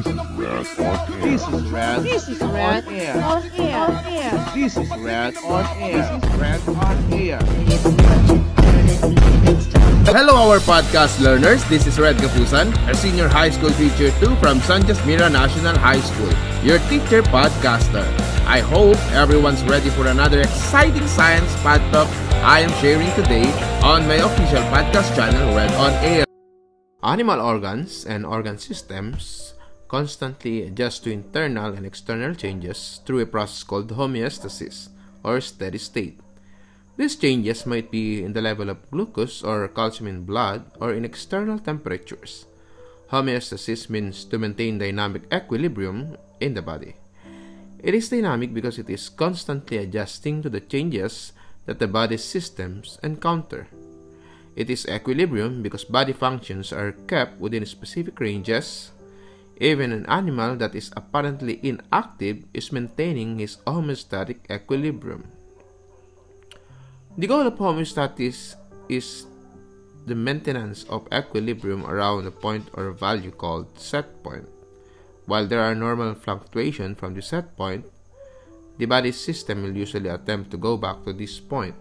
This is Red This is Red on air. on air. This is Red on air. This is Red on air. Hello, our podcast learners. This is Red Kapusan, a senior high school teacher too from San Jasmira National High School, your teacher podcaster. I hope everyone's ready for another exciting science pod talk I am sharing today on my official podcast channel, Red on Air. Animal organs and organ systems constantly adjust to internal and external changes through a process called homeostasis or steady state. These changes might be in the level of glucose or calcium in blood or in external temperatures. Homeostasis means to maintain dynamic equilibrium in the body. It is dynamic because it is constantly adjusting to the changes that the body's systems encounter. It is equilibrium because body functions are kept within specific ranges. Even an animal that is apparently inactive is maintaining his homeostatic equilibrium. The goal of homeostasis is the maintenance of equilibrium around a point or value called set point. While there are normal fluctuations from the set point, the body's system will usually attempt to go back to this point.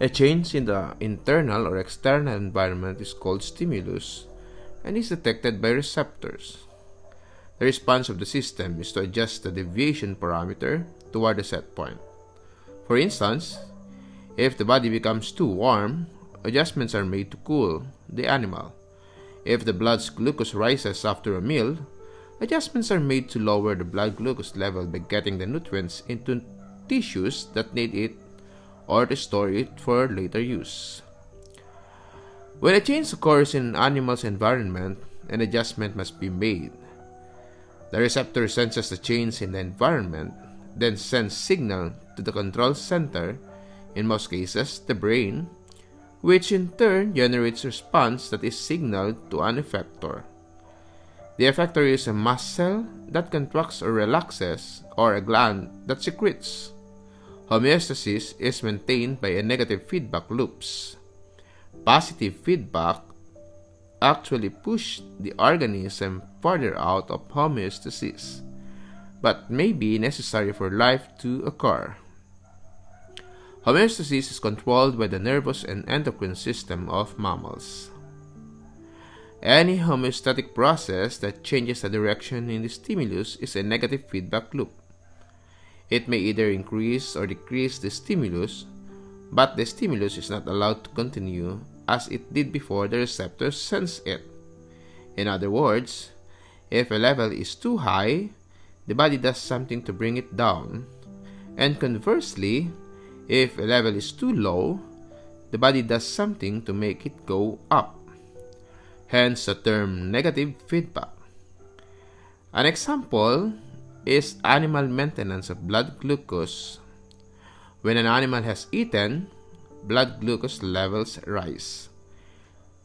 A change in the internal or external environment is called stimulus and is detected by receptors. The response of the system is to adjust the deviation parameter toward the set point. For instance, if the body becomes too warm, adjustments are made to cool the animal. If the blood's glucose rises after a meal, adjustments are made to lower the blood glucose level by getting the nutrients into tissues that need it or to store it for later use. When a change occurs in an animal's environment, an adjustment must be made. The receptor senses the change in the environment, then sends signal to the control center, in most cases the brain, which in turn generates response that is signaled to an effector. The effector is a muscle that contracts or relaxes, or a gland that secretes. Homeostasis is maintained by a negative feedback loops. Positive feedback actually push the organism further out of homeostasis, but may be necessary for life to occur. Homeostasis is controlled by the nervous and endocrine system of mammals. Any homeostatic process that changes the direction in the stimulus is a negative feedback loop. It may either increase or decrease the stimulus, but the stimulus is not allowed to continue as it did before the receptors sense it. In other words, if a level is too high, the body does something to bring it down, and conversely, if a level is too low, the body does something to make it go up. Hence the term negative feedback. An example is animal maintenance of blood glucose. When an animal has eaten, blood glucose levels rise.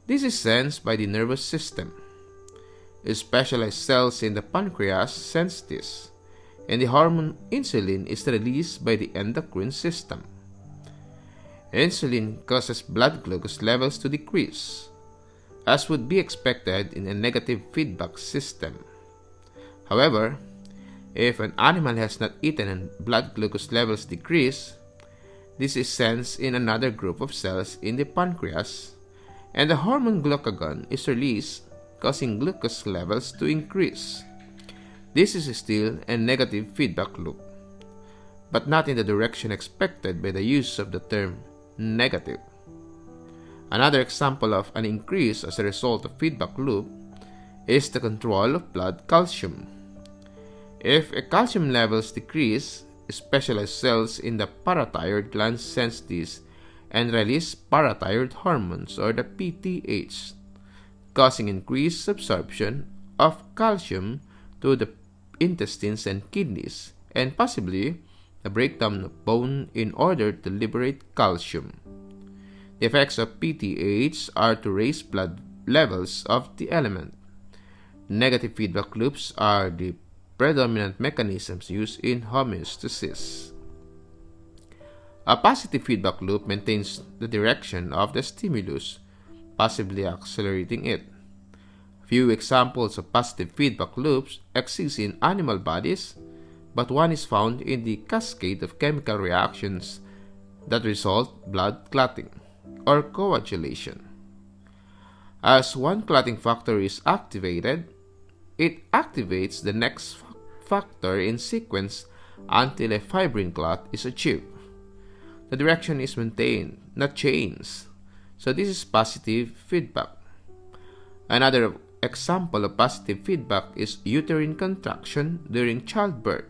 This is sensed by the nervous system. Specialized cells in the pancreas sense this, and the hormone insulin is released by the endocrine system. Insulin causes blood glucose levels to decrease, as would be expected in a negative feedback system. However, if an animal has not eaten and blood glucose levels decrease, this is sensed in another group of cells in the pancreas, and the hormone glucagon is released, causing glucose levels to increase. This is still a negative feedback loop, but not in the direction expected by the use of the term negative. Another example of an increase as a result of feedback loop is the control of blood calcium. If a calcium levels decrease, specialized cells in the parathyroid gland sense this and release parathyroid hormones or the PTH, causing increased absorption of calcium to the intestines and kidneys, and possibly the breakdown of bone in order to liberate calcium. The effects of PTH are to raise blood levels of the element. Negative feedback loops are the predominant mechanisms used in homeostasis. A positive feedback loop maintains the direction of the stimulus, possibly accelerating it. Few examples of positive feedback loops exist in animal bodies, but one is found in the cascade of chemical reactions that result blood clotting or coagulation. As one clotting factor is activated, it activates the next factor in sequence until a fibrin clot is achieved. The direction is maintained, not changed. So this is positive feedback. Another example of positive feedback is uterine contraction during childbirth.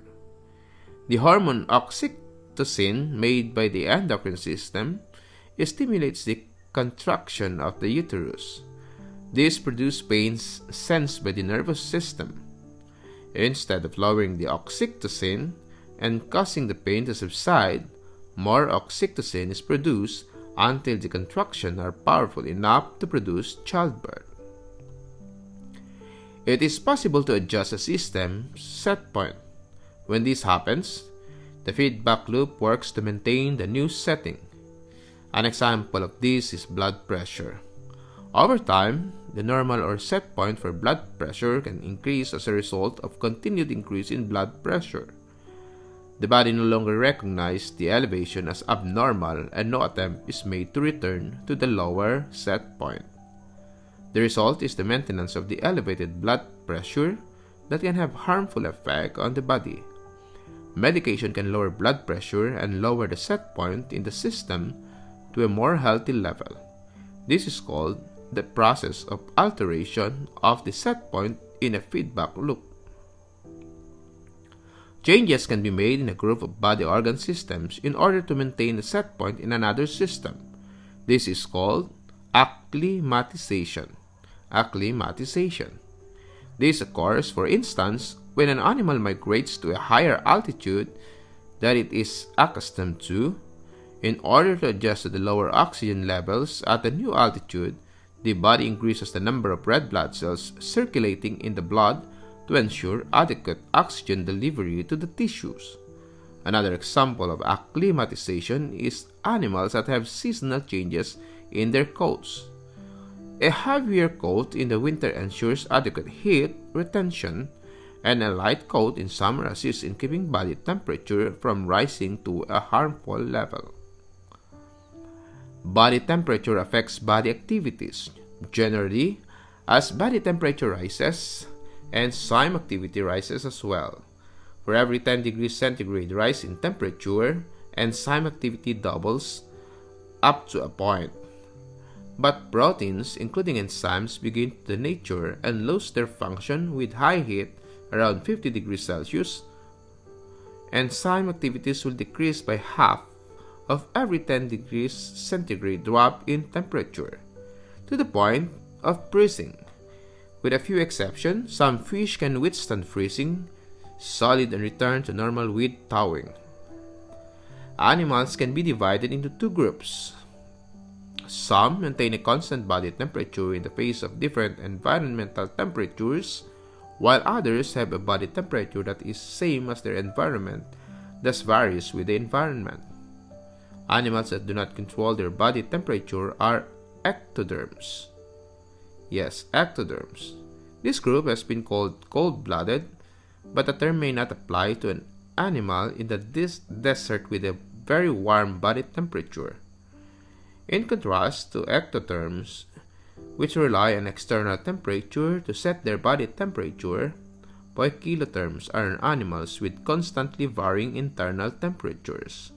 The hormone oxytocin made by the endocrine system stimulates the contraction of the uterus. This produces pains sensed by the nervous system. Instead of lowering the oxytocin and causing the pain to subside, more oxytocin is produced until the contractions are powerful enough to produce childbirth. It is possible to adjust a system's set point. When this happens, the feedback loop works to maintain the new setting. An example of this is blood pressure. Over time, the normal or set point for blood pressure can increase as a result of continued increase in blood pressure. The body no longer recognizes the elevation as abnormal and no attempt is made to return to the lower set point. The result is the maintenance of the elevated blood pressure that can have harmful effect on the body. Medication can lower blood pressure and lower the set point in the system to a more healthy level. This is called the process of alteration of the set point in a feedback loop. Changes can be made in a group of body organ systems in order to maintain a set point in another system. This is called acclimatization. Acclimatization. This occurs, for instance, when an animal migrates to a higher altitude that it is accustomed to. In order to adjust to the lower oxygen levels at the new altitude, the body increases the number of red blood cells circulating in the blood to ensure adequate oxygen delivery to the tissues. Another example of acclimatization is animals that have seasonal changes in their coats. A heavier coat in the winter ensures adequate heat retention, and a light coat in summer assists in keeping body temperature from rising to a harmful level. Body temperature affects body activities. Generally, as body temperature rises, enzyme activity rises as well. For every 10 degrees centigrade rise in temperature, enzyme activity doubles up to a point. But proteins, including enzymes, begin to denature and lose their function with high heat around 50 degrees Celsius. Enzyme activities will decrease by half of every 10 degrees centigrade drop in temperature, to the point of freezing. With a few exceptions, some fish can withstand freezing solid and return to normal with thawing. Animals can be divided into two groups. Some maintain a constant body temperature in the face of different environmental temperatures, while others have a body temperature that is same as their environment, thus varies with the environment. Animals that do not control their body temperature are ectotherms. Yes, ectotherms. This group has been called cold-blooded, but the term may not apply to an animal in the desert with a very warm body temperature. In contrast to ectotherms, which rely on external temperature to set their body temperature, poikilotherms are animals with constantly varying internal temperatures.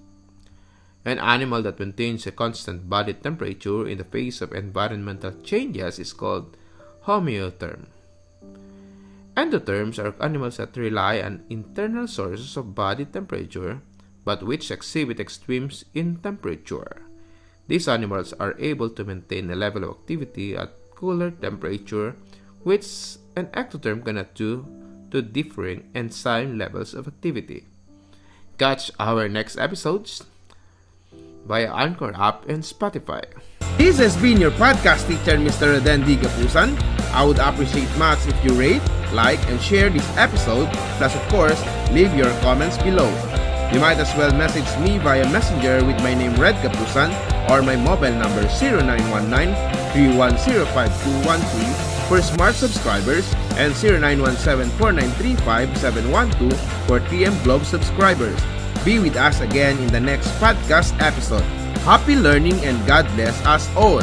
An animal that maintains a constant body temperature in the face of environmental changes is called homeotherm. Endotherms are animals that rely on internal sources of body temperature but which exhibit extremes in temperature. These animals are able to maintain a level of activity at cooler temperature which an ectotherm cannot do to differing enzyme levels of activity. Catch our next episodes via Anchor app and Spotify. This has been your podcast teacher, Mr. Rodendi Gapusan. I would appreciate much if you rate, like, and share this episode. Plus, of course, leave your comments below. You might as well message me via Messenger with my name Red Kapusan or my mobile number 0919 3105213 for Smart subscribers and 0917-4935-712 for TM Globe subscribers. Be with us again in the next podcast episode. Happy learning and God bless us all!